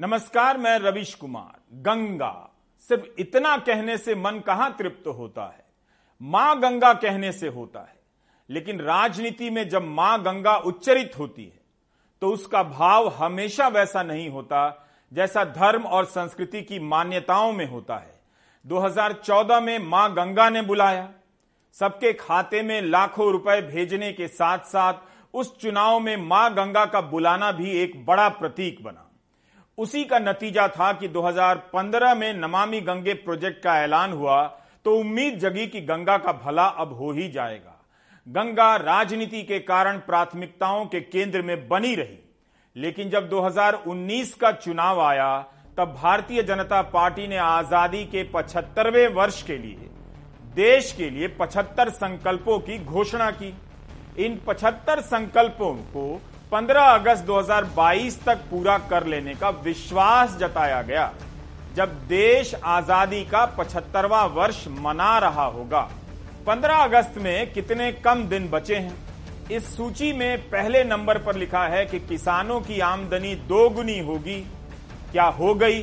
नमस्कार, मैं रविश कुमार। गंगा। सिर्फ़ इतना कहने से मन कहाँ तृप्त होता है? माँ गंगा कहने से होता है। लेकिन राजनीति में जब माँ गंगा उच्चरित होती है तो उसका भाव हमेशा वैसा नहीं होता, जैसा धर्म और संस्कृति की मान्यताओं में होता है। 2014 में माँ गंगा ने बुलाया। सबके खाते में लाखों रुपए भेजने के साथ साथ उस चुनाव में माँ गंगा का बुलाना भी एक बड़ा प्रतीक बना। उसी का नतीजा था कि 2015 में नमामि गंगे प्रोजेक्ट का ऐलान हुआ तो उम्मीद जगी कि गंगा का भला अब हो ही जाएगा। गंगा राजनीति के कारण प्राथमिकताओं के केंद्र में बनी रही। लेकिन जब 2019 का चुनाव आया, तब भारतीय जनता पार्टी ने आज़ादी के पचहत्तरवें वर्ष के लिए, देश के लिए 75 संकल्पों की घोषणा की। इन 75 संकल्पों को 15 अगस्त 2022 तक पूरा कर लेने का विश्वास जताया गया, जब देश आज़ादी का पचहत्तरवा वर्ष मना रहा होगा। 15 अगस्त में कितने कम दिन बचे हैं? इस सूची में पहले नंबर पर लिखा है कि किसानों की आमदनी दोगुनी होगी। क्या हो गई?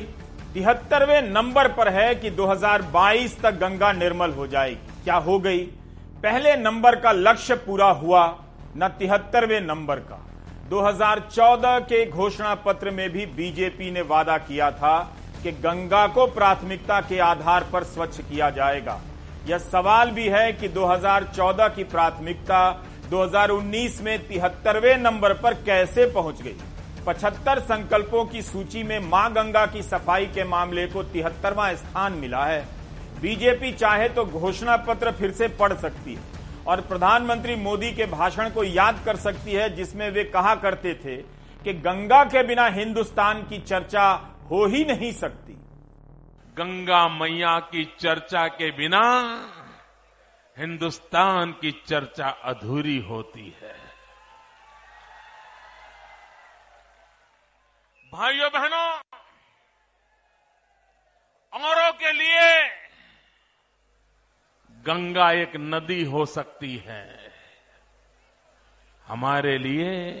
तिहत्तरवें नंबर पर है कि 2022 तक गंगा निर्मल हो जाएगी। क्या हो गई? पहले नंबर का लक्ष्य पूरा हुआ, न तिहत्तरवें नंबर का। 2014 के घोषणा पत्र में भी बीजेपी ने वादा किया था कि गंगा को प्राथमिकता के आधार पर स्वच्छ किया जाएगा। यह सवाल भी है कि 2014 की प्राथमिकता 2019 में तिहत्तरवें नंबर पर कैसे पहुँच गई? 75 संकल्पों की सूची में माँ गंगा की सफ़ाई के मामले को तिहत्तरवां स्थान मिला है। बीजेपी चाहे तो घोषणा पत्र फिर से पढ़ सकती है। और प्रधानमंत्री मोदी के भाषण को याद कर सकती है, जिसमें वे कहा करते थे कि गंगा के बिना हिंदुस्तान की चर्चा हो ही नहीं सकती। गंगा मैया की चर्चा के बिना हिंदुस्तान की चर्चा अधूरी होती है। भाइयों बहनों, औरों के लिए गंगा एक नदी हो सकती है। हमारे लिए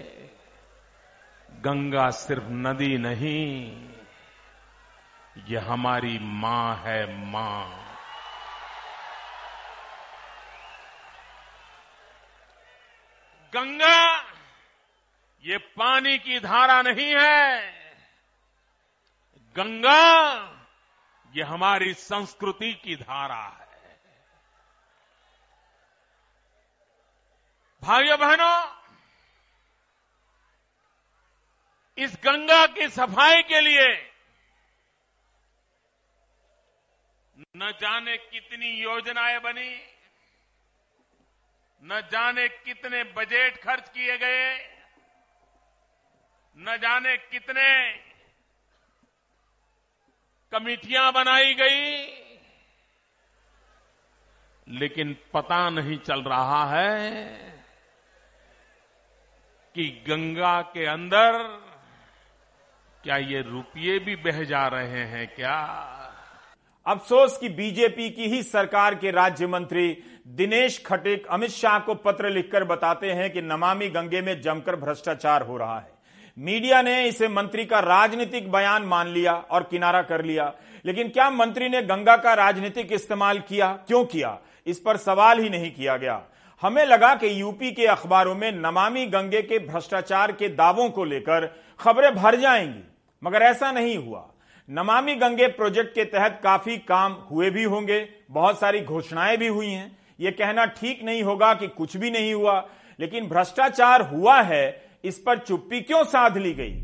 गंगा सिर्फ़ नदी नहीं ये हमारी माँ है माँ। गंगा, ये पानी की धारा नहीं है। गंगा, ये हमारी संस्कृति की धारा है। भाइयों बहनों, इस गंगा की सफ़ाई के लिए न जाने कितनी योजनाएँ बनी, न जाने कितने बजट खर्च किए गए, न जाने कितने कमिटियाँ बनाई गई, लेकिन पता नहीं चल रहा है कि गंगा के अंदर क्या ये रुपये भी बह जा रहे हैं क्या? अफसोस की बीजेपी की ही सरकार के राज्य मंत्री दिनेश खटिक अमित शाह को पत्र लिखकर बताते हैं कि नमामि गंगे में जमकर भ्रष्टाचार हो रहा है। मीडिया ने इसे मंत्री का राजनीतिक बयान मान लिया और किनारा कर लिया। लेकिन क्या मंत्री ने गंगा का राजनीतिक इस्तेमाल किया? क्यों किया? इस पर सवाल ही नहीं किया गया। हमें लगा कि यूपी के अखबारों में नमामि गंगे के भ्रष्टाचार के दावों को लेकर खबरें भर जाएँगी, मगर ऐसा नहीं हुआ। नमामि गंगे प्रोजेक्ट के तहत काफ़ी काम हुए भी होंगे, बहुत सारी घोषणाएँ भी हुई हैं। यह कहना ठीक नहीं होगा कि कुछ भी नहीं हुआ, लेकिन भ्रष्टाचार हुआ है, इस पर चुप्पी क्यों साध ली गई?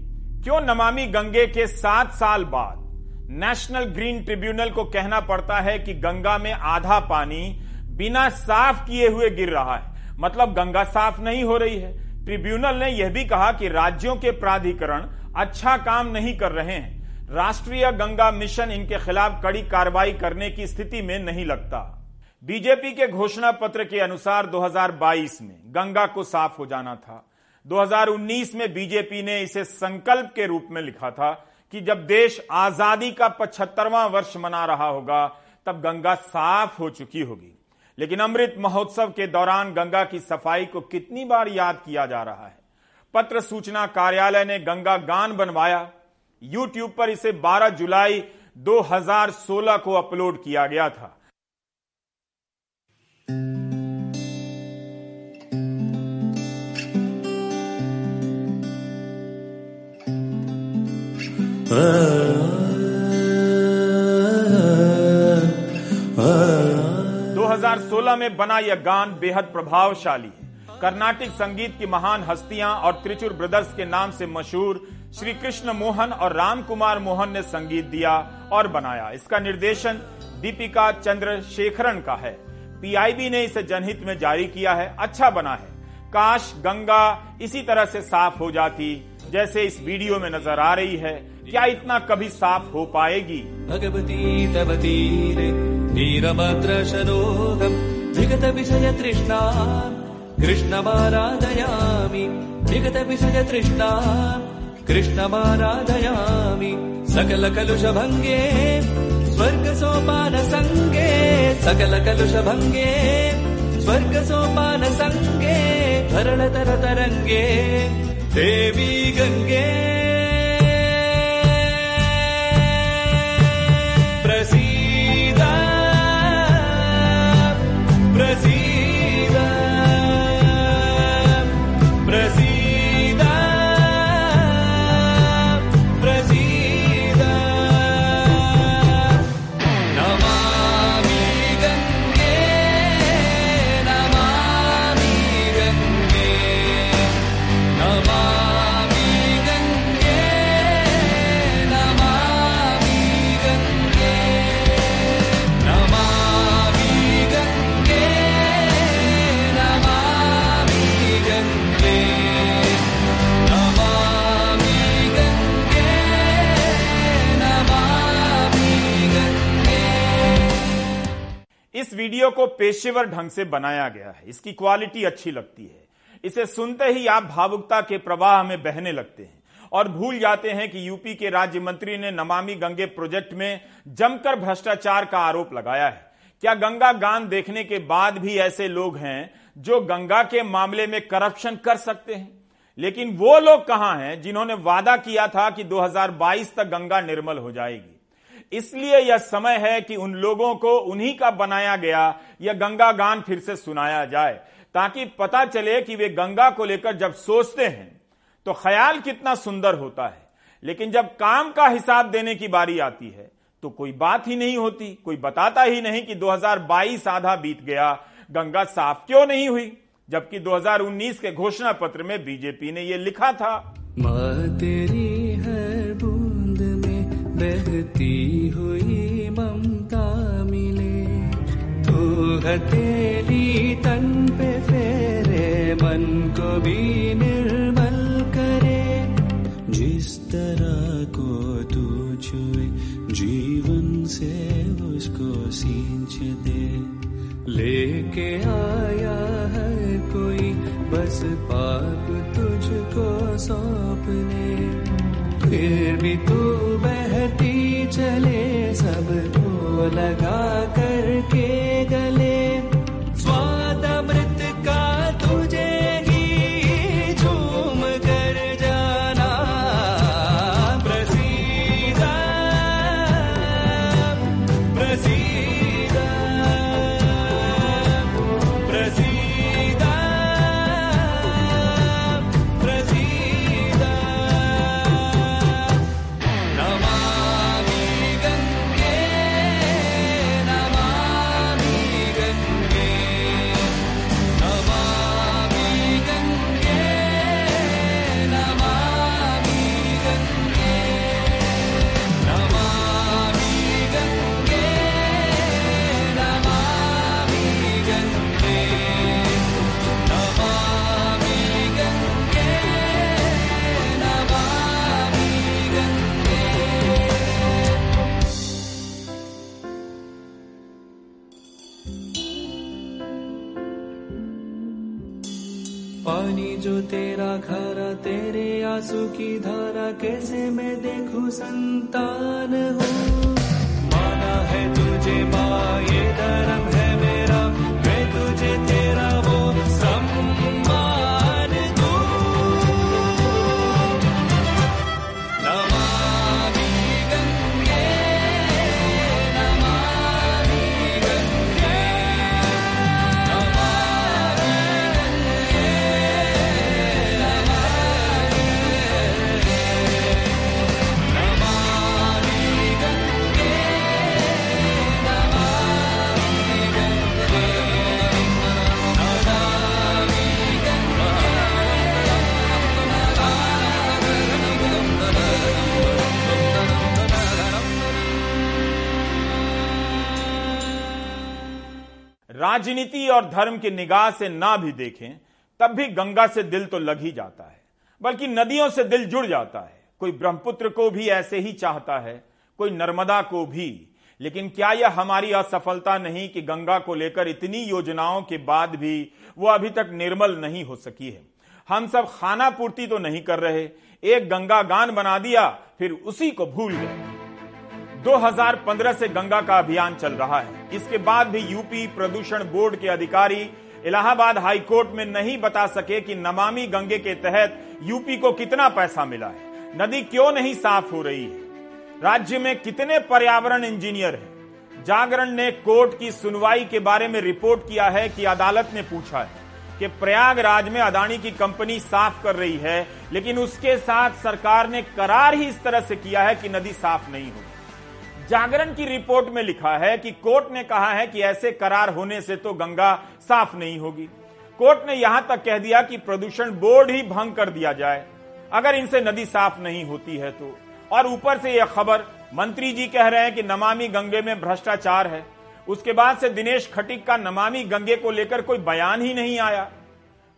क्यों नमामि गंगे के सात साल बाद नेशनल ग्रीन ट्रिब्यूनल को कहना पड़ता है कि गंगा में आधा पानी बिना साफ़ किए हुए गिर रहा है। मतलब गंगा साफ़ नहीं हो रही है। ट्रिब्यूनल ने यह भी कहा कि राज्यों के प्राधिकरण अच्छा काम नहीं कर रहे हैं। राष्ट्रीय गंगा मिशन इनके खिलाफ कड़ी कार्रवाई करने की स्थिति में नहीं लगता। बीजेपी के घोषणा पत्र के अनुसार 2022 में गंगा को साफ़ हो जाना था। 2019 में बीजेपी ने इसे संकल्प के रूप में लिखा था कि जब देश आज़ादी का पचहत्तरवां वर्ष मना रहा होगा, तब गंगा साफ़ हो चुकी होगी। लेकिन अमृत महोत्सव के दौरान गंगा की सफ़ाई को कितनी बार याद किया जा रहा है? पत्र सूचना कार्यालय ने गंगा गान बनवाया। यूट्यूब पर इसे 12 जुलाई 2016 को अपलोड किया गया था। Oh 2016 में बना यह गान बेहद प्रभावशाली है। कर्नाटिक संगीत की महान हस्तियाँ और त्रिचुर ब्रदर्स के नाम से मशहूर श्री कृष्ण मोहन और राम कुमार मोहन ने संगीत दिया और बनाया। इसका निर्देशन दीपिका चंद्र शेखरन का है। पीआईबी ने इसे जनहित में जारी किया है अच्छा बना है। काश गंगा इसी तरह से साफ़ हो जाती, जैसे इस वीडियो में नज़र आ रही है। क्या इतना कभी साफ़ हो पाएगी? भगवती तब तीर नीरभद्र शरोगम विगत विषय तृष्णा, कृष्ण कृष्णमाराधयामि विगत विषय तृष्णा, कृष्ण महाराजयामी सकल कलुष भंगे स्वर्ग सोमान संके सकल कलुष कृष्णमाराधयामि सकलकलुषभङ्गे स्वर्गसोपानसङ्गे सकलकलुषभङ्गे तर तरंगे देवी गंगे वीडियो को पेशेवर ढंग से बनाया गया है। इसकी क्वालिटी अच्छी लगती है। इसे सुनते ही आप भावुकता के प्रवाह में बहने लगते हैं और भूल जाते हैं कि यूपी के राज्य मंत्री ने नमामि गंगे प्रोजेक्ट में जमकर भ्रष्टाचार का आरोप लगाया है। क्या गंगा गान देखने के बाद भी ऐसे लोग हैं जो गंगा के मामले में करप्शन कर सकते हैं? लेकिन वो लोग कहाँ हैं जिन्होंने वादा किया था कि 2022 तक गंगा निर्मल हो जाएगी? इसलिए यह समय है कि उन लोगों को उन्हीं का बनाया गया यह गंगा गान फिर से सुनाया जाए, ताकि पता चले कि वे गंगा को लेकर जब सोचते हैं तो ख्याल कितना सुंदर होता है। लेकिन जब काम का हिसाब देने की बारी आती है तो कोई बात ही नहीं होती, कोई बताता ही नहीं कि 2022 आधा बीत गया, गंगा साफ़ क्यों नहीं हुई, जबकि 2019 के घोषणा पत्र में बीजेपी ने यह लिखा था। बहती हुई ममता मिले। तू हथेली तन पे फेरे, मन को भी निर्मल करे। जिस तरह को तू छुए, जीवन से उसको सींच दे। लेके आया है कोई, बस पाप तुझको सौंपने। फिर भी तू चले सबको लगा करके गले कैसे मैं देखूँ संतान? राजनीति और धर्म की निगाह से ना भी देखें, तब भी गंगा से दिल तो लग ही जाता है। बल्कि नदियों से दिल जुड़ जाता है। कोई ब्रह्मपुत्र को भी ऐसे ही चाहता है, कोई नर्मदा को भी। लेकिन क्या यह हमारी असफलता नहीं कि गंगा को लेकर इतनी योजनाओं के बाद भी वो अभी तक निर्मल नहीं हो सकी है? हम सब खाना पूर्ति तो नहीं कर रहे, एक गंगा गान बना दिया, फिर उसी को भूल गए। 2015 से गंगा का अभियान चल रहा है। इसके बाद भी यूपी प्रदूषण बोर्ड के अधिकारी इलाहाबाद हाई कोर्ट में नहीं बता सके कि नमामि गंगे के तहत यूपी को कितना पैसा मिला है। नदी क्यों नहीं साफ़ हो रही है? राज्य में कितने पर्यावरण इंजीनियर हैं? जागरण ने कोर्ट की सुनवाई के बारे में रिपोर्ट किया है कि अदालत ने पूछा है कि प्रयागराज में अदानी की कंपनी साफ़ कर रही है, लेकिन उसके साथ सरकार ने करार ही इस तरह से किया है कि नदी साफ़ नहीं होगी जागरण की रिपोर्ट में लिखा है कि कोर्ट ने कहा है कि ऐसे करार होने से तो गंगा साफ़ नहीं होगी। कोर्ट ने यहाँ तक कह दिया कि प्रदूषण बोर्ड ही भंग कर दिया जाए। अगर इनसे नदी साफ़ नहीं होती है तो। और ऊपर से यह खबर, मंत्री जी कह रहे हैं कि नमामि गंगे में भ्रष्टाचार है। उसके बाद से दिनेश खटिक का नमामि गंगे को लेकर कोई बयान ही नहीं आया।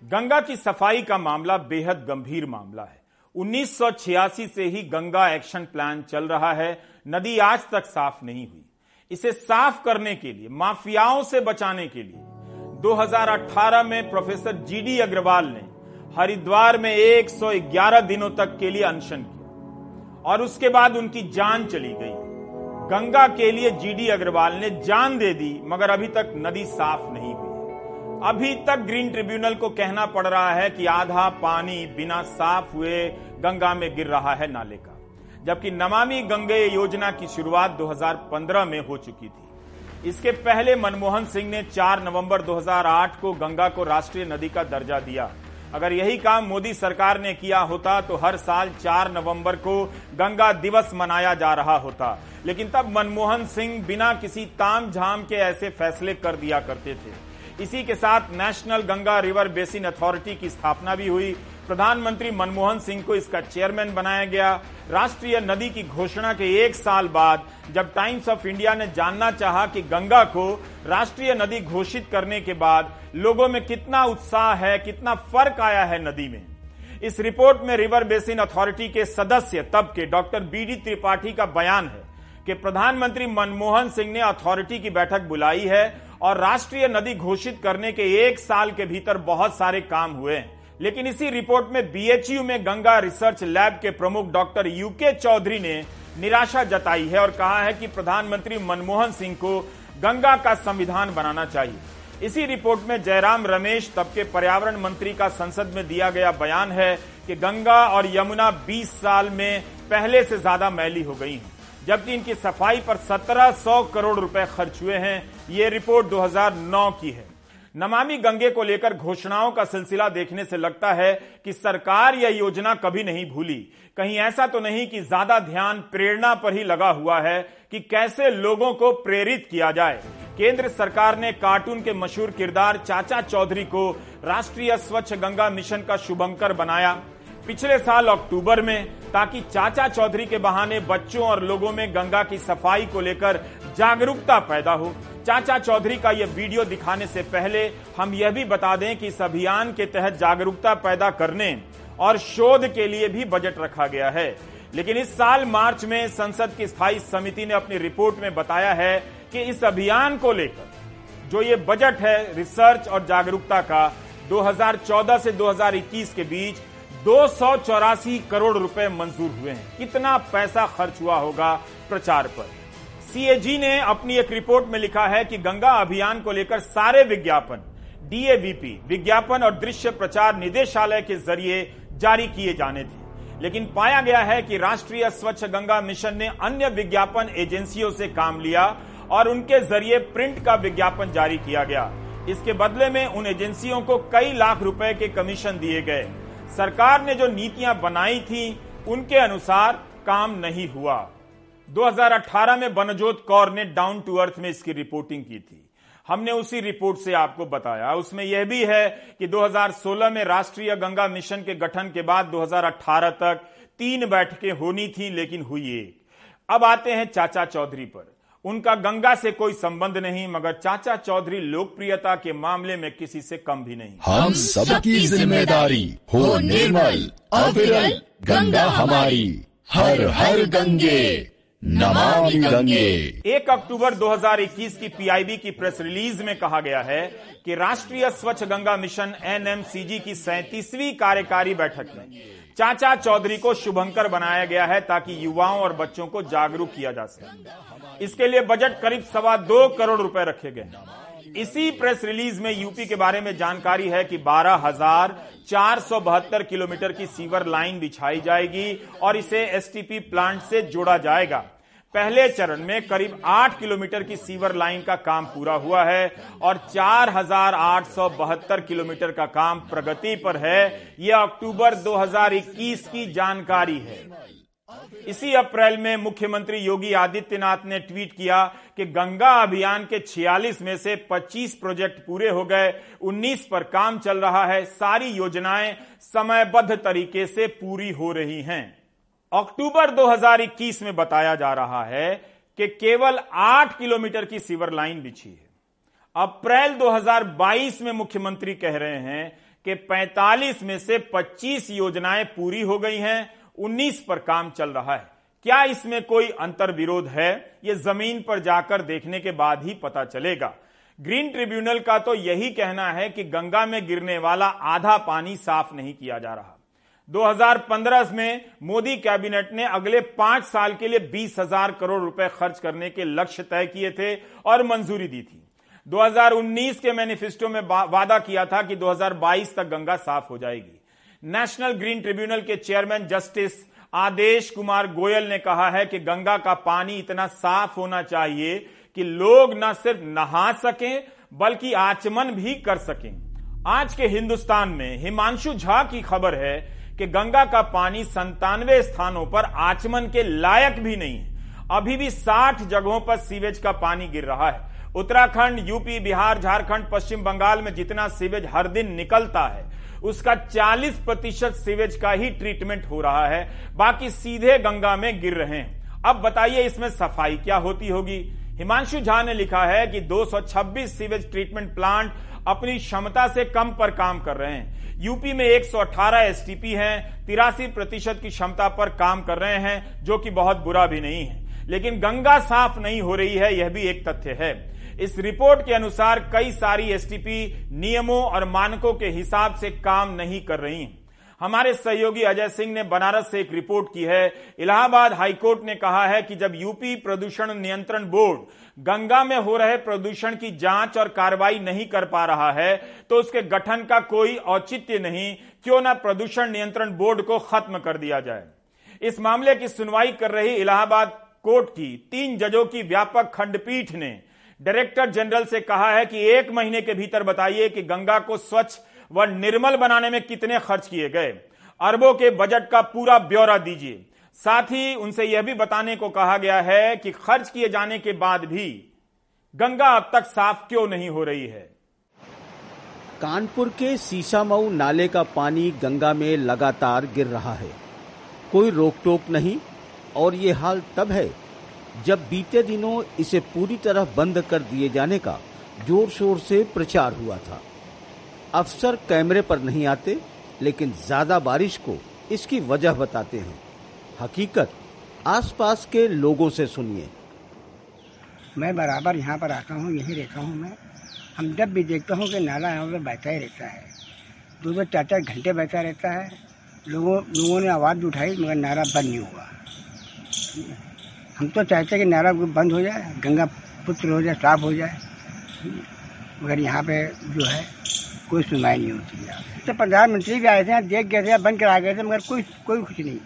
गंगा की सफ़ाई का मामला बेहद गंभीर मामला है। 1986 से ही गंगा एक्शन प्लान चल रहा है। नदी आज तक साफ़ नहीं हुई। इसे साफ़ करने के लिए, माफियाओं से बचाने के लिए 2018 में प्रोफेसर जीडी अग्रवाल ने हरिद्वार में 111 दिनों तक के लिए अनशन किया और उसके बाद उनकी जान चली गई। गंगा के लिए जीडी अग्रवाल ने जान दे दी, मगर अभी तक नदी साफ़ नहीं हुई। अभी तक ग्रीन ट्रिब्यूनल को कहना पड़ रहा है कि आधा पानी बिना साफ़ हुए गंगा में गिर रहा है नाले का। जबकि नमामि गंगे योजना की शुरुआत 2015 में हो चुकी थी। इसके पहले मनमोहन सिंह ने 4 नवंबर 2008 को गंगा को राष्ट्रीय नदी का दर्जा दिया। अगर यही काम मोदी सरकार ने किया होता तो हर साल 4 नवंबर को गंगा दिवस मनाया जा रहा होता। लेकिन तब मनमोहन सिंह बिना किसी ताम झाम के ऐसे फैसले कर दिया करते थे। इसी के साथ national Ganga river basin authority की स्थापना भी हुई। प्रधानमंत्री मनमोहन सिंह को इसका चेयरमैन बनाया गया। राष्ट्रीय नदी की घोषणा के एक साल बाद जब टाइम्स ऑफ़ इंडिया ने जानना चाहा कि गंगा को राष्ट्रीय नदी घोषित करने के बाद लोगों में कितना उत्साह है, कितना फ़र्क आया है नदी में। इस रिपोर्ट में रिवर बेसिन अथॉरिटी के सदस्य, तब के डॉक्टर बीडी त्रिपाठी का बयान है कि प्रधानमंत्री मनमोहन सिंह ने अथॉरिटी की बैठक बुलाई है और राष्ट्रीय नदी घोषित करने के एक साल के भीतर बहुत सारे काम हुए हैं। लेकिन इसी रिपोर्ट में बीएचयू में गंगा रिसर्च लैब के प्रमुख डॉक्टर यूके चौधरी ने निराशा जताई है और कहा है कि प्रधानमंत्री मनमोहन सिंह को गंगा का संविधान बनाना चाहिए। इसी रिपोर्ट में जयराम रमेश, तब के पर्यावरण मंत्री का संसद में दिया गया बयान है कि गंगा और यमुना 20 साल में पहले से ज़्यादा मैली हो गई हैं, जबकि इनकी सफ़ाई पर 1700 करोड़ रुपए खर्च हुए हैं। ये रिपोर्ट 2009 की है। नमामि गंगे को लेकर घोषणाओं का सिलसिला देखने से लगता है कि सरकार यह योजना कभी नहीं भूली। कहीं ऐसा तो नहीं कि ज़्यादा ध्यान प्रेरणा पर ही लगा हुआ है कि कैसे लोगों को प्रेरित किया जाए। केंद्र सरकार ने कार्टून के मशहूर किरदार चाचा चौधरी को राष्ट्रीय स्वच्छ गंगा मिशन का शुभंकर बनाया। पिछले साल अक्टूबर में, ताकि चाचा चौधरी के बहाने बच्चों और लोगों में गंगा की सफ़ाई को लेकर जागरूकता पैदा हो। चाचा चौधरी का यह वीडियो दिखाने से पहले हम यह भी बता दें कि इस अभियान के तहत जागरूकता पैदा करने और शोध के लिए भी बजट रखा गया है। लेकिन इस साल मार्च में संसद की स्थायी समिति ने अपनी रिपोर्ट में बताया है कि इस अभियान को लेकर जो ये बजट है, रिसर्च और जागरूकता का 2014 से 2021 के बीच दो सौ चौरासी करोड़ रुपए मंजूर हुए हैं। कितना पैसा खर्च हुआ होगा प्रचार पर? सीएजी ने अपनी एक रिपोर्ट में लिखा है कि गंगा अभियान को लेकर सारे विज्ञापन डीएवीपी विज्ञापन और दृश्य प्रचार निदेशालय के ज़रिए जारी किए जाने थे। लेकिन पाया गया है कि राष्ट्रीय स्वच्छ गंगा मिशन ने अन्य विज्ञापन एजेंसियों से काम लिया और उनके ज़रिए प्रिंट का विज्ञापन जारी किया गया। इसके बदले में उन एजेंसियों को कई लाख रुपए के कमीशन दिए गए। सरकार ने जो नीतियाँ बनाई थी, उनके अनुसार काम नहीं हुआ। 2018 में बनजोत कौर ने डाउन टू अर्थ में इसकी रिपोर्टिंग की थी। हमने उसी रिपोर्ट से आपको बताया। उसमें यह भी है कि 2016 में राष्ट्रीय गंगा मिशन के गठन के बाद 2018 तक तीन बैठकें होनी थी, लेकिन हुई एक। अब आते हैं चाचा चौधरी पर। उनका गंगा से कोई संबंध नहीं मगर चाचा चौधरी लोकप्रियता के मामले में किसी से कम भी नहीं। हम सबकी ज़िम्मेदारी हो निर्मल अविरल गंगा हमारी हर हर गंगे नमामि गंगे। एक अक्टूबर 2021 की पीआईबी की प्रेस रिलीज़ में कहा गया है कि राष्ट्रीय स्वच्छ गंगा मिशन एनएमसीजी की सैंतीसवीं कार्यकारी बैठक में चाचा चौधरी को शुभंकर बनाया गया है ताकि युवाओं और बच्चों को जागरूक किया जा सके। इसके लिए बजट करीब सवा दो करोड़ रुपए रखे गए। इसी प्रेस रिलीज़ में यूपी के बारे में जानकारी है कि बारह हज़ार चार सौ बहत्तर किलोमीटर की सीवर लाइन बिछाई जाएगी और इसे एसटीपी प्लांट से जोड़ा जाएगा। पहले चरण में करीब आठ किलोमीटर की सीवर लाइन का काम पूरा हुआ है और चार हज़ार आठ सौ बहत्तर किलोमीटर का काम प्रगति पर है। यह अक्टूबर 2021 की जानकारी है। इसी अप्रैल में मुख्यमंत्री योगी आदित्यनाथ ने ट्वीट किया कि गंगा अभियान के 46 में से 25 प्रोजेक्ट पूरे हो गए। 19 पर काम चल रहा है। सारी योजनाएँ समयबद्ध तरीके से पूरी हो रही हैं। अक्टूबर 2021 में बताया जा रहा है कि केवल 8 किलोमीटर की सीवर लाइन बिछी है। अप्रैल 2022 में मुख्यमंत्री कह रहे हैं कि 45 में से 25 योजनाएँ पूरी हो गई हैं 19 पर काम चल रहा है। क्या इसमें कोई अंतर विरोध है? ये ज़मीन पर जाकर देखने के बाद ही पता चलेगा। ग्रीन ट्रिब्यूनल का तो यही कहना है कि गंगा में गिरने वाला आधा पानी साफ़ नहीं किया जा रहा। 2015 में मोदी कैबिनेट ने अगले पाँच साल के लिए बीस हज़ार करोड़ रुपए खर्च करने के लक्ष्य तय किए थे और मंजूरी दी थी। 2019 के मैनिफेस्टो में वादा किया था कि 2022 तक गंगा साफ़ हो जाएगी। नेशनल ग्रीन ट्रिब्यूनल के चेयरमैन जस्टिस आदेश कुमार गोयल ने कहा है कि गंगा का पानी इतना साफ़ होना चाहिए कि लोग न सिर्फ़ नहा सकें, बल्कि आचमन भी कर सकें। आज के हिंदुस्तान में हिमांशु झा की खबर है कि गंगा का पानी संतानवे स्थानों पर आचमन के लायक भी नहीं है। अभी भी 60 जगहों पर सीवेज का पानी गिर रहा है। उत्तराखंड, यूपी, बिहार, झारखंड, पश्चिम बंगाल में जितना सीवेज हर दिन निकलता है उसका 40 प्रतिशत सीवेज का ही ट्रीटमेंट हो रहा है। बाकी सीधे गंगा में गिर रहे हैं। अब बताइए इसमें सफ़ाई क्या होती होगी? हिमांशु झा ने लिखा है कि 226 सीवेज ट्रीटमेंट प्लांट अपनी क्षमता से कम पर काम कर रहे हैं। यूपी में 118 एसटीपी हैं। तिरासी प्रतिशत की क्षमता पर काम कर रहे हैं, जो कि बहुत बुरा भी नहीं है। लेकिन गंगा साफ़ नहीं हो रही है, यह भी एक तथ्य है। इस रिपोर्ट के अनुसार कई सारी एसटीपी नियमों और मानकों के हिसाब से काम नहीं कर रही हैं। हमारे सहयोगी अजय सिंह ने बनारस से एक रिपोर्ट की है। इलाहाबाद हाईकोर्ट ने कहा है कि जब यूपी प्रदूषण नियंत्रण बोर्ड गंगा में हो रहे प्रदूषण की जाँच और कार्रवाई नहीं कर पा रहा है तो उसके गठन का कोई औचित्य नहीं। क्यों ना प्रदूषण नियंत्रण बोर्ड को खत्म कर दिया जाए। इस मामले की सुनवाई कर रही इलाहाबाद कोर्ट की तीन जजों की व्यापक खंडपीठ ने डायरेक्टर जनरल से कहा है कि एक महीने के भीतर बताइए कि गंगा को स्वच्छ व निर्मल बनाने में कितने खर्च किए गए। अरबों के बजट का पूरा ब्यौरा दीजिए। साथ ही उनसे यह भी बताने को कहा गया है कि खर्च किए जाने के बाद भी गंगा अब तक साफ़ क्यों नहीं हो रही है? कानपुर के सीसामऊ नाले का पानी गंगा में लगातार गिर रहा है। कोई रोक टोक नहीं और ये हाल तब है जब बीते दिनों इसे पूरी तरह बंद कर दिए जाने का ज़ोर शोर से प्रचार हुआ था। अफसर कैमरे पर नहीं आते, लेकिन ज़्यादा बारिश को इसकी वजह बताते हैं। हकीकत, आसपास के लोगों से सुनिए। मैं बराबर यहाँ पर आता हूँ, यहीं रहता हूँ मैं। हम जब भी देखता हूँ कि नाला यहाँ पर बहता ही रहता है। दो दो चार चार घंटे बहता रहता है। लोगों लोगों ने आवाज़ उठाई, मगर नाला बंद नहीं हुआ। हम तो चाहते हैं कि नाला बंद हो जाए गंगा पुत्र हो जाए साफ़ हो जाए। मगर यहाँ पे जो है कोई सुनवाई नहीं होती है तो प्रधानमंत्री भी आए थे देख गए थे बंद करा गए थे मगर कोई कोई कुछ नहीं।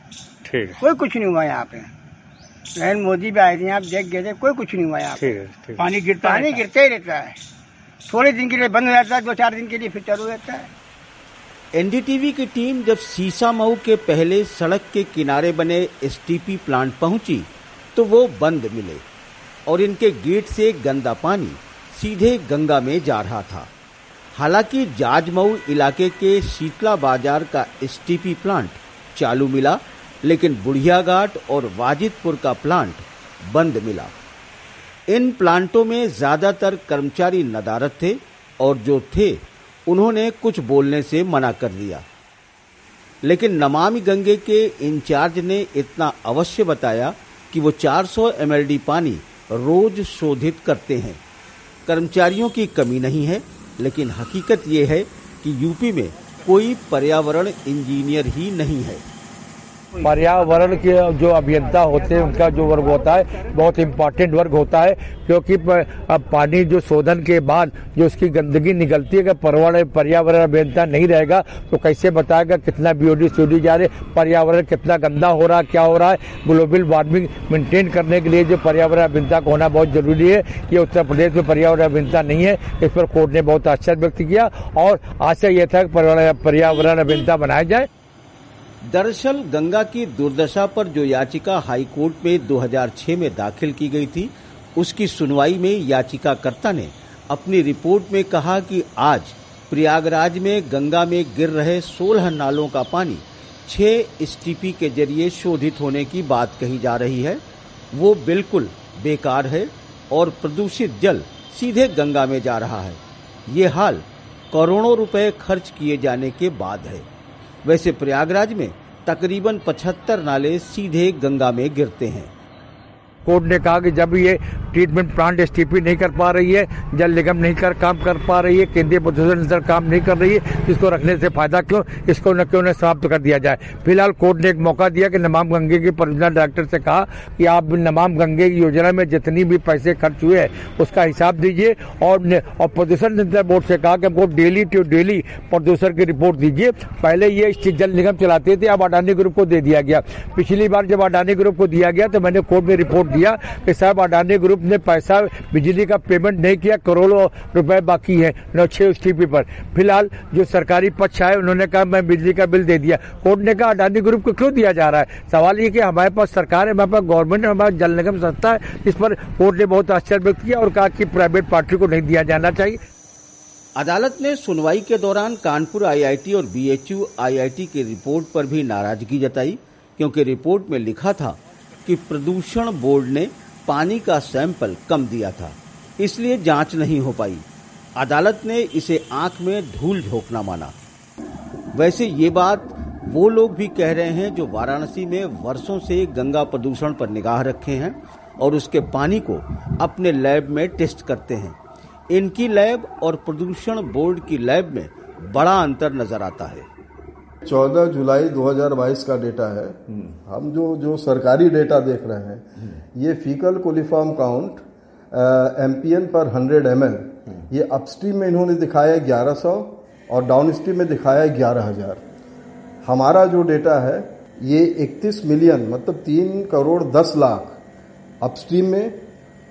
ठीक कोई कुछ नहीं हुआ यहाँ पे। नरेंद्र मोदी भी आए थे यहाँ देख गए थे कोई कुछ नहीं हुआ यहाँ पे। पानी गिरता पानी गिरता ही रहता है। थोड़े दिन के लिए बंद हो जाता है दो चार दिन के लिए फिर चालू रहता है। एनडीटीवी की टीम जब सीसा मऊ के पहले सड़क के किनारे बने एसटीपी प्लांट पहुँची तो वो बंद मिले और इनके गेट से गंदा पानी सीधे गंगा में जा रहा था। हालाँकि जाजमऊ इलाके के शीतला बाज़ार का एसटीपी प्लांट चालू मिला, लेकिन बुढ़िया घाट और वाजिदपुर का प्लांट बंद मिला। इन प्लांटों में ज़्यादातर कर्मचारी नदारत थे और जो थे, उन्होंने कुछ बोलने से मना कर दिया। लेकिन नमामि गंगे के इंचार्ज ने इतना अवश्य बताया कि वो 400 एमएलडी पानी रोज शोधित करते हैं। कर्मचारियों की कमी नहीं है, लेकिन हकीकत ये है कि यूपी में कोई पर्यावरण इंजीनियर ही नहीं है। पर्यावरण के जो अभियंता होते हैं, उनका जो वर्ग होता है, बहुत इम्पोर्टेंट वर्ग होता है, क्योंकि अब पानी जो शोधन के बाद जो उसकी गंदगी निकलती है, अगर पर्यावरण अभियंता नहीं रहेगा तो कैसे बताएगा कितना बीओडी सीओडी जा रहे पर्यावरण कितना गंदा हो रहा है, क्या हो रहा है? ग्लोबल वार्मिंग मेंटेन करने के लिए जो पर्यावरण अभियंता को होना बहुत ज़रूरी है ये उत्तर प्रदेश में पर्यावरण अभियंता नहीं है, इस पर कोर्ट ने बहुत आश्चर्य व्यक्त किया, और आशा यह था कि पर्यावरण अभियंता बनाया जाए। दरअसल गंगा की दुर्दशा पर जो याचिका हाईकोर्ट में 2006 में दाखिल की गई थी, उसकी सुनवाई में याचिकाकर्ता ने अपनी रिपोर्ट में कहा कि आज प्रयागराज में गंगा में गिर रहे 16 नालों का पानी 6 एसटीपी के ज़रिए शोधित होने की बात कही जा रही है। वो बिल्कुल बेकार है और प्रदूषित जल सीधे गंगा में जा रहा है। ये हाल करोड़ों रुपए खर्च किए जाने के बाद है। वैसे प्रयागराज में तकरीबन 75 नाले सीधे गंगा में गिरते हैं। कोर्ट ने कहा कि जब ये ट्रीटमेंट प्लांट एसटीपी नहीं कर पा रही है जल निगम नहीं कर काम कर पा रही है केंद्रीय प्रदूषण नियंत्रण काम नहीं कर रही है इसको रखने से फ़ायदा क्यों इसको न क्यों न समाप्त कर दिया जाए। फ़िलहाल कोर्ट ने एक मौका दिया कि नमाम गंगे की परियोजना डायरेक्टर से कहा कि आप नमाम गंगे की योजना में जितनी भी पैसे खर्च हुए हैं उसका हिसाब दीजिए और, और प्रदूषण नियंत्रण बोर्ड से कहा कि हमको डेली टू डेली प्रदूषण की रिपोर्ट दीजिए। पहले ये जल निगम चलाते थे अब अडानी ग्रुप को दे दिया गया। पिछली बार जब अडानी ग्रुप को दिया गया तो मैंने कोर्ट में रिपोर्ट दिया कि साहब अडानी ग्रुप ने पैसा, बिजली का पेमेंट नहीं किया, करोड़ों रुपए बाकी है नौ छह टीपी पर। फ़िलहाल जो सरकारी पक्ष आए, उन्होंने कहा, मैं बिजली का बिल दे दिया। कोर्ट ने कहा, अडानी ग्रुप को क्यों दिया जा रहा है? सवाल ये कि हमारे पास सरकार है, हमारे पास गवर्नमेंट है, हमारे जल निगम संस्था है, इस पर कोर्ट ने बहुत आश्चर्य व्यक्त किया और कहा कि प्राइवेट पार्टी को नहीं दिया जाना चाहिए। अदालत ने सुनवाई के दौरान कानपुर आईआईटी और बीएचयू आईआईटी की रिपोर्ट पर भी नाराज़गी जताई, क्योंकि रिपोर्ट में लिखा था कि प्रदूषण बोर्ड ने पानी का सैंपल कम दिया था, इसलिए जाँच नहीं हो पाई। अदालत ने इसे आँख में धूल झोंकना माना। वैसे ये बात वो लोग भी कह रहे हैं जो वाराणसी में वर्षों से गंगा प्रदूषण पर निगाह रखे हैं और उसके पानी को अपने लैब में टेस्ट करते हैं। इनकी लैब और प्रदूषण बोर्ड की लैब में बड़ा अंतर नज़र आता है। 14 जुलाई 2022 का डेटा है। हम जो जो सरकारी डेटा देख रहे हैं ये फीकल कोलिफॉर्म काउंट एमपीएन पर 100 एम एल ये अपस्ट्रीम में इन्होंने दिखाया 1100 और डाउन स्ट्रीम में दिखाया 11000 हमारा जो डेटा है ये 31 मिलियन मतलब 3 करोड़ 10 लाख अपस्ट्रीम में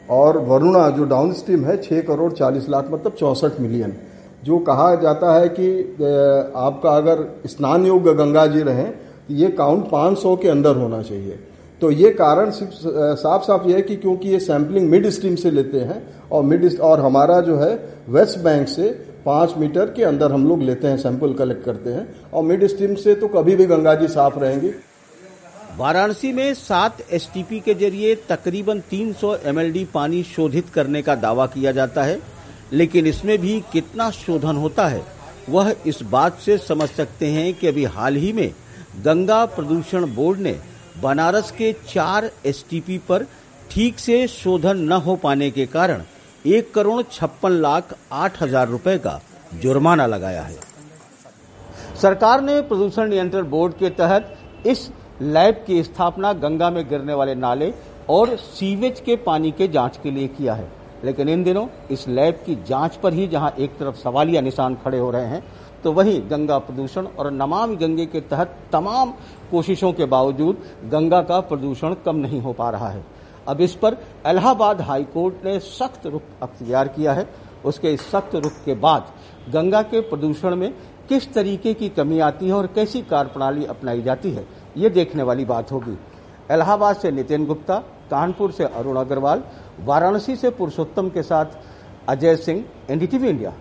और वरुणा जो डाउन स्ट्रीम है 6 करोड़ 40 लाख मतलब चौंसठ मिलियन। जो कहा जाता है कि आपका अगर स्नान योग्य गंगा जी रहें तो ये काउंट 500 के अंदर होना चाहिए। तो ये कारण सिर्फ़ साफ़ साफ़ ये है कि क्योंकि ये सैंपलिंग मिड स्ट्रीम से लेते हैं, और मिड और हमारा जो है वेस्ट बैंक से पाँच मीटर के अंदर हम लोग लेते हैं सैंपल कलेक्ट करते हैं, और मिड स्ट्रीम से तो कभी भी गंगा जी साफ़ रहेंगी। वाराणसी में सात एसटीपी के ज़रिए तकरीबन 300 एमएलडी पानी शोधित करने का दावा किया जाता है। लेकिन इसमें भी कितना शोधन होता है, वह इस बात से समझ सकते हैं कि अभी हाल ही में गंगा प्रदूषण बोर्ड ने बनारस के चार एसटीपी पर ठीक से शोधन न हो पाने के कारण एक करोड़ छप्पन लाख आठ हज़ार रुपए का जुर्माना लगाया है। सरकार ने प्रदूषण नियंत्रण बोर्ड के तहत इस लैब की स्थापना गंगा में गिरने वाले नाले और सीवेज के पानी के जाँच के लिए किया है। लेकिन इन दिनों इस लैब की जाँच पर ही जहाँ एक तरफ़ सवालिया निशान खड़े हो रहे हैं तो वहीं गंगा प्रदूषण और नमामि गंगे के तहत तमाम कोशिशों के बावजूद गंगा का प्रदूषण कम नहीं हो पा रहा है। अब इस पर इलाहाबाद हाईकोर्ट ने सख्त रुख अख्तियार किया है। उसके इस सख्त रुख के बाद गंगा के प्रदूषण में किस तरीके की कमी आती है और कैसी कार्यप्रणाली अपनाई जाती है, ये देखने वाली बात होगी। इलाहाबाद से नितिन गुप्ता कानपुर से अरुण अग्रवाल, वाराणसी से पुरुषोत्तम के साथ अजय सिंह, एनडीटीवी इंडिया।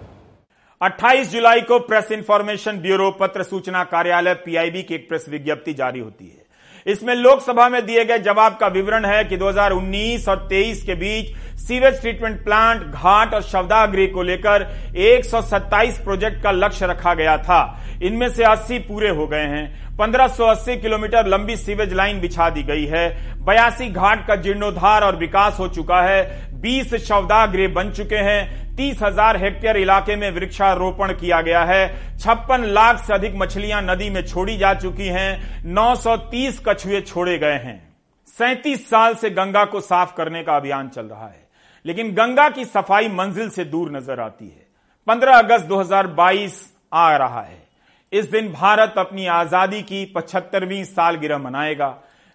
28 जुलाई को प्रेस इंफॉर्मेशन ब्यूरो पत्र सूचना कार्यालय पीआईबी की एक प्रेस विज्ञप्ति जारी होती है। इसमें लोकसभा में दिए गए जवाब का विवरण है कि 2019 और 23 के बीच सीवेज ट्रीटमेंट प्लांट, घाट और शवदागृह को लेकर 127 प्रोजेक्ट का लक्ष्य रखा गया था। इनमें से 80 पूरे हो गए हैं। 1580 किलोमीटर लंबी सीवेज लाइन बिछा दी गई है। बयासी घाट का जीर्णोद्धार और विकास हो चुका है। 20 शवदागृह बन चुके हैं। तीस हज़ार हेक्टेयर इलाके में वृक्षारोपण किया गया है। छप्पन लाख से अधिक मछलियाँ नदी में छोड़ी जा चुकी हैं। 930 कछुए छोड़े गए हैं। सैंतीस साल से गंगा को साफ़ करने का अभियान चल रहा है। लेकिन गंगा की सफ़ाई मंजिल से दूर नज़र आती है। 15 अगस्त 2022 आ रहा है। इस दिन भारत अपनी आज़ादी की पचहत्तरवीं सालगिरह मनाएगा।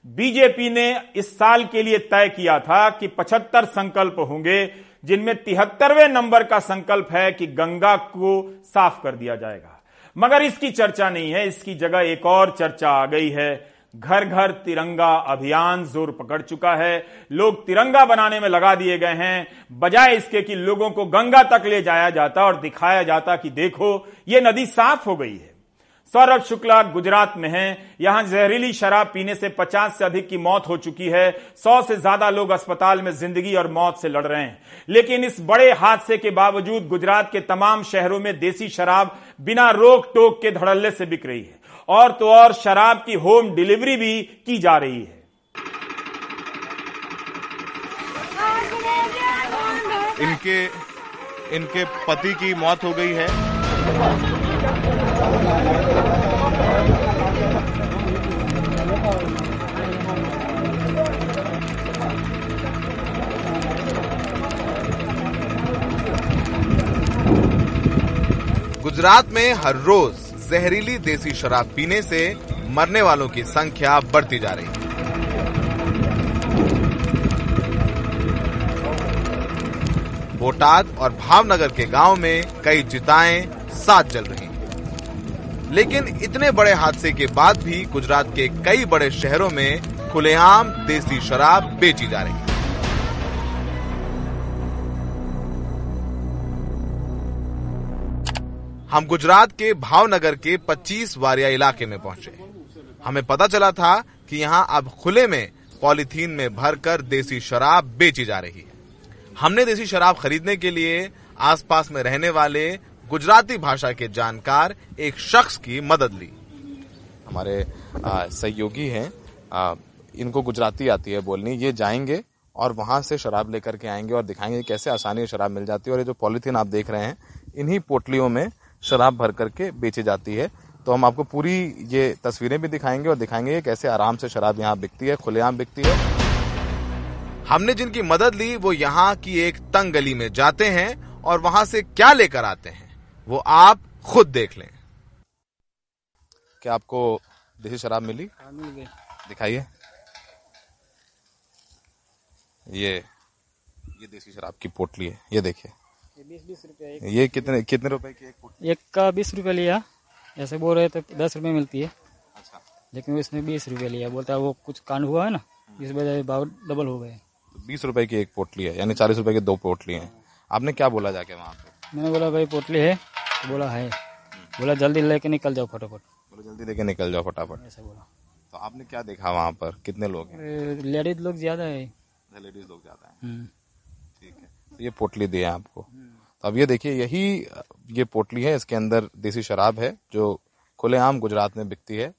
बीजेपी ने इस साल के लिए तय किया था कि 75 संकल्प होंगे, जिनमें तिहत्तरवें नंबर का संकल्प है कि गंगा को साफ़ कर दिया जाएगा। मगर इसकी चर्चा नहीं है, इसकी जगह एक और चर्चा आ गई है। घर घर तिरंगा अभियान ज़ोर पकड़ चुका है। लोग तिरंगा बनाने में लगा दिए गए हैं, बजाय इसके कि लोगों को गंगा तक ले जाया जाता और दिखाया जाता कि देखो, ये नदी साफ़ हो गई है। सौरभ शुक्ला गुजरात में है। यहाँ जहरीली शराब पीने से 50 से अधिक की मौत हो चुकी है। 100 से ज़्यादा लोग अस्पताल में ज़िंदगी और मौत से लड़ रहे हैं। लेकिन इस बड़े हादसे के बावजूद गुजरात के तमाम शहरों में देसी शराब बिना रोक टोक के धड़ल्ले से बिक रही है। और तो और शराब की होम डिलीवरी भी की जा रही है। इनके इनके पति की मौत हो गई है। गुजरात में हर रोज जहरीली देसी शराब पीने से मरने वालों की संख्या बढ़ती जा रही है। बोटाद और भावनगर के गाँव में कई चिताएँ साथ जल रही लेकिन इतने बड़े हादसे के बाद भी गुजरात के कई बड़े शहरों में खुलेआम देसी शराब बेची जा रही है। हम गुजरात के भावनगर के 25 वारिया इलाके में पहुँचे। हमें पता चला था कि यहाँ अब खुले में पॉलीथीन में भरकर देसी शराब बेची जा रही है। हमने देसी शराब खरीदने के लिए आसपास में रहने वाले गुजराती भाषा के जानकार एक शख्स की मदद ली। हमारे सहयोगी हैं। इनको गुजराती आती है बोलनी। ये जाएँगे और वहाँ से शराब लेकर के आएँगे और दिखाएँगे कैसे आसानी से शराब मिल जाती है। और ये जो पॉलीथीन आप देख रहे हैं इन्हीं पोटलियों में शराब भर करके बेची जाती है। तो हम आपको पूरी ये तस्वीरें भी दिखाएँगे और दिखाएँगे कैसे आराम से शराब यहाँ बिकती है खुलेआम बिकती है। हमने जिनकी मदद ली वो यहाँ की एक तंग गली में जाते हैं और वहाँ से क्या लेकर आते हैं? वो आप खुद देख लें। क्या आपको देसी शराब मिली? दिखाइए। ये ये देसी शराब की पोटली है। ये देखिए। ये कितने कितने रुपए की एक पोटली? एक का बीस रुपए लिया। ऐसे बोल रहे थे दस रुपए मिलती है। अच्छा। लेकिन उसने बीस रुपए लिया। बोलता है वो कुछ कांड हुआ है ना? इस वजह से भाव डबल हो गए। बीस रुपए की एक पोटली है यानी चालीस रुपए की दो पोटली है। आपने क्या बोला जाके वहाँ पे? मैंने बोला भाई पोटली है। तो बोला है। बोला जल्दी लेके निकल जाओ फटाफट। बोला जल्दी लेके निकल जाओ फटाफट। ऐसा बोला। तो आपने क्या देखा वहाँ पर? कितने लोग हैं? लेडीज़ लोग ज़्यादा है। लेडीज़ लोग ज़्यादा हैं। हम्म। ठीक है। तो ये पोटली दी है आपको। तो अब ये देखिए यही ये पोटली है। इसके अंदर देसी शराब है जो खुलेआम गुजरात में बिकती है।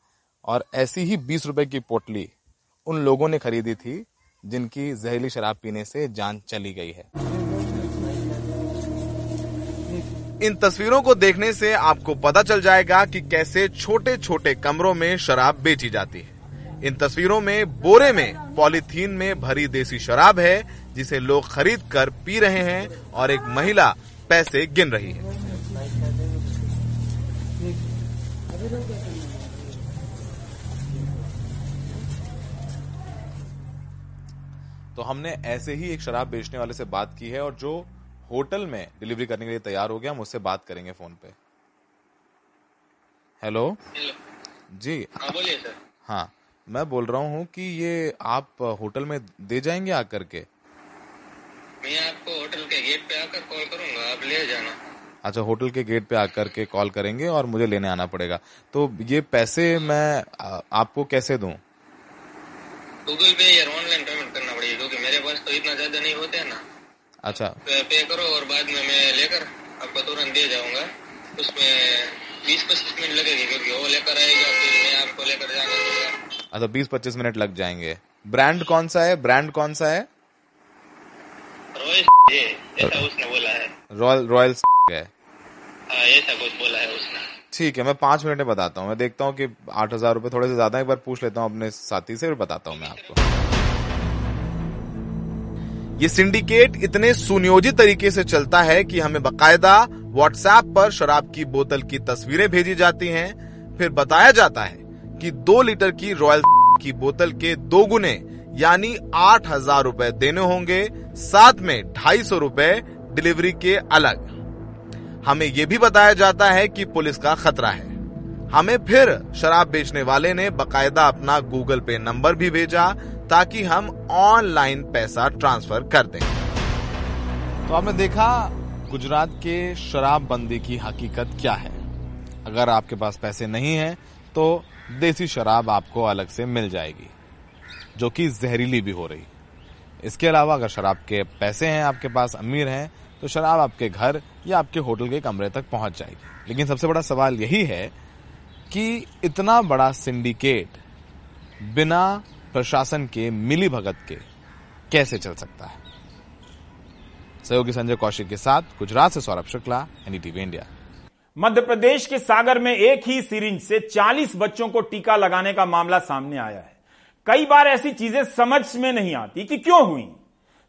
और ऐसी ही बीस रुपए की पोटली उन लोगों ने खरीदी थी जिनकी जहरीली शराब पीने से जान चली गई है। इन तस्वीरों को देखने से आपको पता चल जाएगा कि कैसे छोटे छोटे कमरों में शराब बेची जाती है। इन तस्वीरों में बोरे में, पॉलीथीन में भरी देसी शराब है, जिसे लोग खरीद कर पी रहे हैं और एक महिला पैसे गिन रही है। तो हमने ऐसे ही एक शराब बेचने वाले से बात की है और जो होटल में डिलीवरी करने के लिए तैयार हो गया हम उससे बात करेंगे फ़ोन पे। हेलो? जी। हाँ बोलिए सर। हाँ मैं बोल रहा हूँ कि ये आप होटल में दे जाएँगे आकर के? मैं आपको होटल के गेट पे आकर कॉल करूँगा आप ले जाना। अच्छा होटल के गेट पे आकर के कॉल करेंगे और मुझे लेने आना पड़ेगा। तो ये पैसे मैं आपको कैसे दूँ? गूगल पे या ऑनलाइन पेमेंट करना पड़ेगा क्योंकि मेरे पास तो इतना ज़्यादा नहीं होते हैं ना। अच्छा। पे, करो और बाद में मैं लेकर आपको तुरंत दे जाऊँगा। उसमें बीस पच्चीस मिनट लगेगी क्योंकि वो लेकर आएगा फिर मैं आपको लेकर जाना होगा अच्छा बीस पच्चीस मिनट लग जाएँगे। ब्रांड कौन सा है? ब्रांड कौन सा है? रॉयल उसने बोला है। रॉयल रॉयल है। हाँ ऐसा कुछ बोला है उसने। ठीक है मैं पाँच मिनट में बताता हूँ। मैं देखता हूँ कि आठ हज़ार रूपए थोड़े से ज़्यादा एक बार पूछ लेता हूँ अपने साथी से फिर बताता हूँ मैं आपको। ये सिंडिकेट इतने सुनियोजित तरीके से चलता है कि हमें बकायदा व्हाट्सएप पर शराब की बोतल की तस्वीरें भेजी जाती हैं। फिर बताया जाता है कि दो लीटर की रॉयल की बोतल के दो गुने, यानी आठ हज़ार रूपए देने होंगे, साथ में ढाई सौ रूपए डिलीवरी के अलग। हमें यह भी बताया जाता है कि पुलिस का खतरा है। हमें फिर शराब बेचने वाले ने बकायदा अपना गूगल पे नंबर भी भेजा ताकि हम ऑनलाइन पैसा ट्रांसफ़र कर दें। तो आपने देखा, गुजरात के शराब बंदी की हकीकत क्या है? अगर आपके पास पैसे नहीं है तो देसी शराब आपको अलग से मिल जाएगी, जो कि जहरीली भी हो रही। इसके अलावा अगर शराब के पैसे हैं, आपके पास अमीर हैं तो शराब आपके घर या आपके होटल के कमरे तक पहुँच जाएगी। लेकिन सबसे बड़ा सवाल यही है कि इतना बड़ा सिंडिकेट बिना प्रशासन के, मिली भगत के, कैसे चल सकता है? सहयोगी संजय कौशिक के साथ गुजरात से सौरभ शुक्ला एनडीटीवी इंडिया। मध्य प्रदेश के सागर में एक ही सीरिंज से 40 बच्चों को टीका लगाने का मामला सामने आया है। कई बार ऐसी चीज़ें समझ में नहीं आती कि क्यों हुई।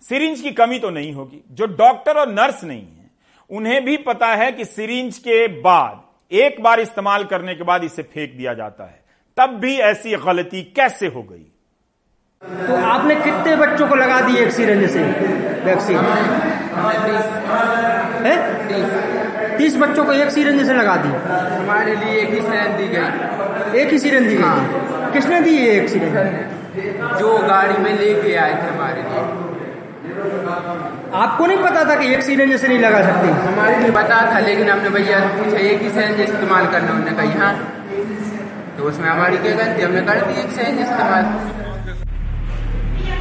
सीरिंज की कमी तो नहीं होगी, जो डॉक्टर और नर्स नहीं है। उन्हें भी पता है कि सीरिंज के बाद एक बार इस्तेमाल करने के बाद इसे फेंक दिया जाता है। तब भी ऐसी गलती कैसे हो गई? तो आपने कितने बच्चों को लगा दी एक सिरेंज से? वैक्सीन है? तीस बच्चों को एक सिरेंज से लगा दी। हमारे लिए एक ही सिरेंज दी गई। एक ही सिरेंज दी गई। किसने दी है एक सिरेंज जो गाड़ी में लेके आए थे हमारे लिए। आपको नहीं पता था कि एक सिरेंज से नहीं लगा सकते? हमारे लिए पता था लेकिन हमने भैया से पूछा एक ही सिरेंज इस्तेमाल करना उन्होंने कहा हाँ तो उसमें हमारी क्या गलती? हमने कर दी एक सिरेंज इस्तेमाल।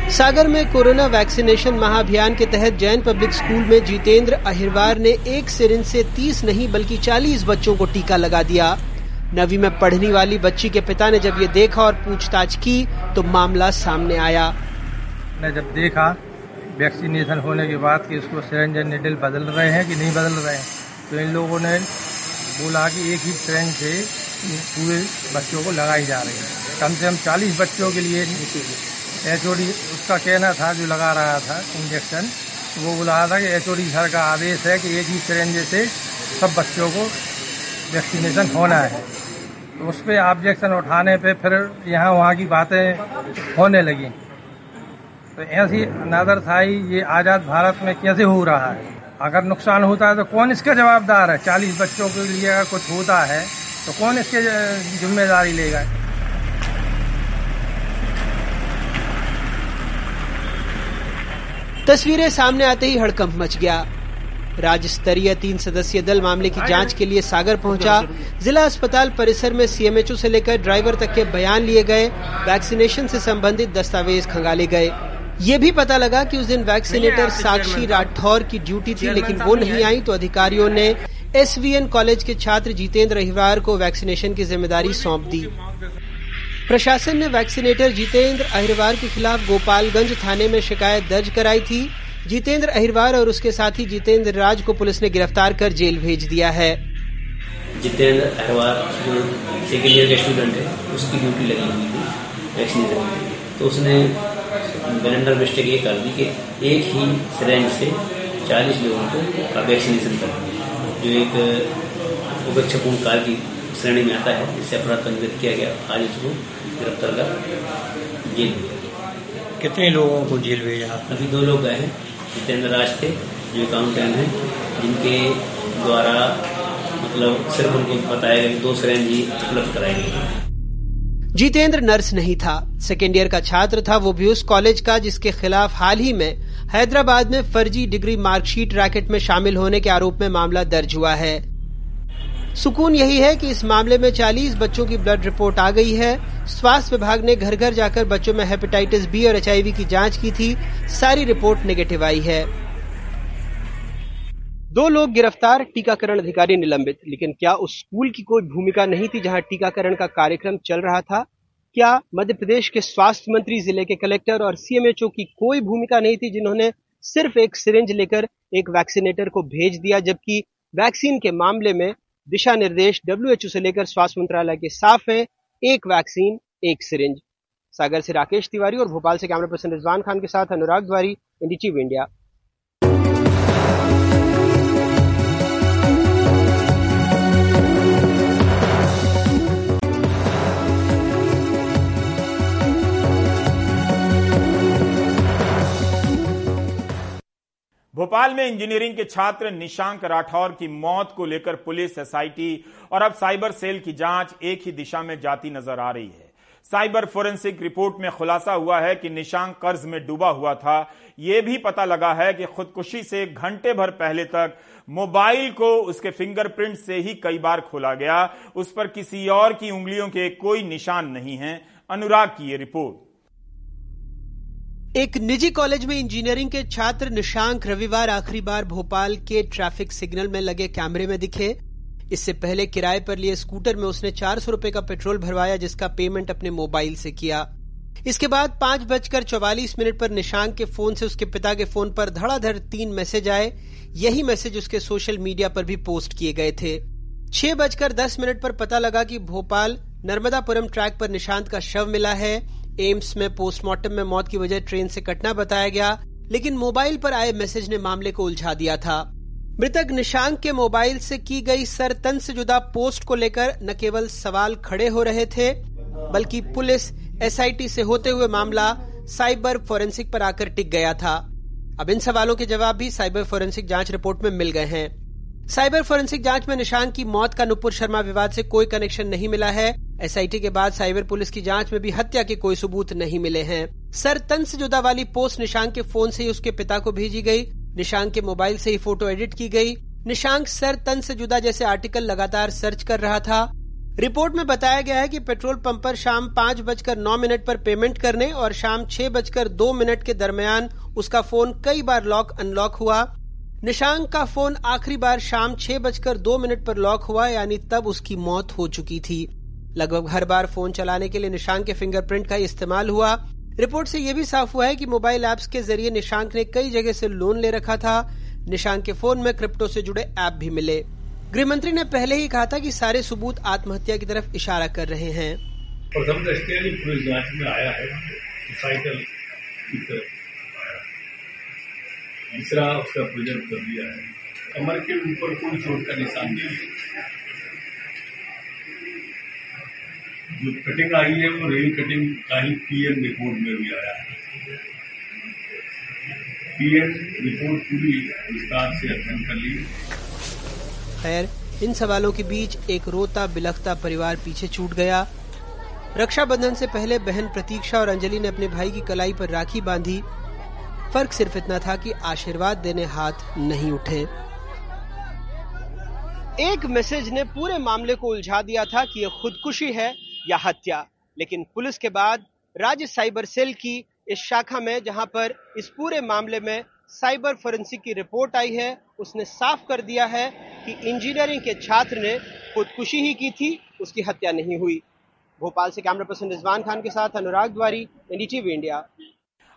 सागर में कोरोना वैक्सीनेशन महाअभियान के तहत जैन पब्लिक स्कूल में जितेंद्र अहिरवार ने एक सिरिंज से 30 नहीं, बल्कि 40 बच्चों को टीका लगा दिया। नवी में पढ़ने वाली बच्ची के पिता ने जब ये देखा और पूछताछ की तो मामला सामने आया। मैं जब देखा, वैक्सीनेशन होने के बाद कि उसको सिरेंज निडल बदल रहे हैं कि नहीं बदल रहे हैं तो इन लोगों ने बोला कि एक ही सिरेंज से पूरे बच्चों को लगाई जा रही है। कम से कम 40 बच्चों के लिए एचओडी, उसका कहना था, जो लगा रहा था इंजेक्शन वो बोला था कि एच सर का आदेश है कि एक ही सिरेंज से सब बच्चों को वैक्सीनेशन होना है। तो उस पर ऑब्जेक्शन उठाने पे फिर यहाँ वहाँ की बातें होने लगी। तो ऐसी नज़र था ये आज़ाद भारत में कैसे हो रहा है? अगर नुकसान होता है तो कौन इसका जवाबदार है? चालीस बच्चों के लिए अगर कुछ होता है तो कौन इसके ज़िम्मेदारी लेगा? तस्वीरें सामने आते ही हड़कंप मच गया। राज्य स्तरीय तीन सदस्यीय दल मामले की जाँच के लिए सागर पहुँचा। जिला अस्पताल परिसर में सीएमएचओ से लेकर ड्राइवर तक के बयान लिए गए। वैक्सीनेशन से संबंधित दस्तावेज़ खंगाले गए। ये भी पता लगा कि उस दिन वैक्सीनेटर साक्षी राठौर की ड्यूटी थी लेकिन वो नहीं आई तो अधिकारियों ने एसवीएन कॉलेज के छात्र जितेंद्र अहिवार को वैक्सीनेशन की ज़िम्मेदारी सौंप दी। प्रशासन ने वैक्सीनेटर जितेंद्र अहिरवार के खिलाफ गोपालगंज थाने में शिकायत दर्ज कराई थी। जितेंद्र अहिरवार और उसके साथी जितेंद्र राज को पुलिस ने गिरफ़्तार कर जेल भेज दिया है। जितेंद्र अहिरवार जो सेकेंड ईयर का स्टूडेंट है, उसकी ड्यूटी लगी हुई थी वैक्सीनेशन तो उसने ब्लेंडर मिस्टेक ये कर दी कि एक ही सिरेंज से 40 लोगों को वैक्सीनेशन कर जो एक उपेक्षापूर्ण कार्य की श्रेणी में आता है। इससे अपराध पंजीकृत किया गया। आज इसको गिरफ़्तार कर जेल कितने लोगों को जेल भेजा? अभी दो लोग गए हैं। जितेंद्र राज थे जो अकाउंटेंट हैं जिनके द्वारा मतलब सिर्फ़ उनको बताया गया दो श्रेणी ही उपलब्ध कराई गई जितेंद्र नर्स नहीं था। सेकेंड ईयर का छात्र था। वो भी उस कॉलेज का जिसके खिलाफ हाल ही में हैदराबाद में फर्जी डिग्री मार्कशीट रैकेट में शामिल होने के आरोप में मामला दर्ज हुआ है। सुकून यही है कि इस मामले में 40 बच्चों की ब्लड रिपोर्ट आ गई है। स्वास्थ्य विभाग ने घर घर जाकर बच्चों में हेपेटाइटिस बी और एचआईवी की जाँच की थी। सारी रिपोर्ट नेगेटिव आई है। दो लोग गिरफ़्तार, टीकाकरण अधिकारी निलंबित। लेकिन क्या उस स्कूल की कोई भूमिका नहीं थी जहाँ टीकाकरण का कार्यक्रम चल रहा था? क्या मध्य प्रदेश के स्वास्थ्य मंत्री, ज़िले के कलेक्टर और सीएमएचओ की कोई भूमिका नहीं थी जिन्होंने सिर्फ़ एक सिरिंज लेकर एक वैक्सीनेटर को भेज दिया, जबकि वैक्सीन के मामले में दिशा निर्देश डब्ल्यूएचओ से लेकर स्वास्थ्य मंत्रालय के साफ़ है। एक वैक्सीन, एक सिरिंज। सागर से राकेश तिवारी और भोपाल से कैमरा पर्सन रिजवान खान के साथ अनुराग द्वारी इंडिटीव इंडिया। भोपाल में इंजीनियरिंग के छात्र निशांक राठौर की मौत को लेकर पुलिस, एसआईटी और अब साइबर सेल की जाँच एक ही दिशा में जाती नज़र आ रही है। साइबर फोरेंसिक रिपोर्ट में खुलासा हुआ है कि निशांक कर्ज में डूबा हुआ था। यह भी पता लगा है कि खुदकुशी से घंटे भर पहले तक मोबाइल को उसके फिंगरप्रिंट से ही कई बार खोला गया। उस पर किसी और की उंगलियों के कोई निशान नहीं है। अनुराग की यह रिपोर्ट। एक निजी कॉलेज में इंजीनियरिंग के छात्र निशांक रविवार आखिरी बार भोपाल के ट्रैफ़िक सिग्नल में लगे कैमरे में दिखे। इससे पहले किराए पर लिए स्कूटर में उसने चार सौ रुपये का पेट्रोल भरवाया, जिसका पेमेंट अपने मोबाइल से किया। इसके बाद पाँच बजकर चौवालीस मिनट पर निशांक के फ़ोन से उसके पिता के फ़ोन पर धड़ाधड़ तीन मैसेज आए। यही मैसेज उसके सोशल मीडिया पर भी पोस्ट किए गए थे। छह बजकर दस मिनट पर पता लगा कि भोपाल नर्मदापुरम ट्रैक पर निशांत का शव मिला है। एम्स में पोस्टमार्टम में मौत की वजह ट्रेन से कटना बताया गया, लेकिन मोबाइल पर आए मैसेज ने मामले को उलझा दिया था। मृतक निशांक के मोबाइल से की गई सर तन से जुदा पोस्ट को लेकर न केवल सवाल खड़े हो रहे थे, बल्कि पुलिस एसआईटी से होते हुए मामला साइबर फोरेंसिक पर आकर टिक गया था। अब इन सवालों के जवाब भी साइबर फोरेंसिक जाँच रिपोर्ट में मिल गए हैं। साइबर फोरेंसिक जाँच में निशांक की मौत का नुपुर शर्मा विवाद से कोई कनेक्शन नहीं मिला है। एसआईटी के बाद साइबर पुलिस की जाँच में भी हत्या के कोई सबूत नहीं मिले हैं। सर तन से जुदा वाली पोस्ट निशांक के फ़ोन से ही उसके पिता को भेजी गई। निशांक के मोबाइल से ही फ़ोटो एडिट की गई। निशांक सर तन से जुदा जैसे आर्टिकल लगातार सर्च कर रहा था। रिपोर्ट में बताया गया है कि पेट्रोल पंप पर शाम पाँच बजकर नौ मिनट पर पेमेंट करने और शाम छह बजकर दो मिनट के दरमियान उसका फ़ोन कई बार लॉक, अनलॉक हुआ। निशांक का फ़ोन आखिरी बार शाम छह बजकर दो मिनट पर लॉक हुआ, यानी तब उसकी मौत हो चुकी थी। लगभग हर बार फ़ोन चलाने के लिए निशांक के फिंगरप्रिंट का इस्तेमाल हुआ। रिपोर्ट से यह भी साफ़ हुआ है कि मोबाइल ऐप्स के ज़रिए निशांक ने कई जगह से लोन ले रखा था। निशांक के फ़ोन में क्रिप्टो से जुड़े ऐप भी मिले। गृह मंत्री ने पहले ही कहा था कि सारे सबूत आत्महत्या की तरफ़ इशारा कर रहे हैं। प्रथम दृष्टिया पुलिस जाँच में आया है दूसरा उसका प्रिजर्व कर दिया है। कमर के ऊपर कोई चोट का निशान नहीं है। जो कटिंग आई है, वो रेल कटिंग का ही पीएम रिपोर्ट में भी आया है। पीएम रिपोर्ट पूरी विस्तार से अध्ययन कर ली। खैर, इन सवालों के बीच एक रोता बिलखता परिवार पीछे छूट गया। रक्षाबंधन से पहले बहन प्रतीक्षा और अंजलि ने अपने भाई की कलाई पर राखी बांधी। फ़र्क सिर्फ़ इतना था कि आशीर्वाद देने हाथ नहीं उठे। एक मैसेज ने पूरे मामले को उलझा दिया था कि यह खुदकुशी है या हत्या, लेकिन पुलिस के बाद राज्य साइबर सेल की इस शाखा में, जहाँ पर इस पूरे मामले में साइबर फोरेंसिक की रिपोर्ट आई है, उसने साफ़ कर दिया है कि इंजीनियरिंग के छात्र ने खुदकुशी ही की थी, उसकी हत्या नहीं हुई। भोपाल से कैमरा पर्सन रिजवान खान के साथ अनुराग द्वारी एनडीटीवी इंडिया।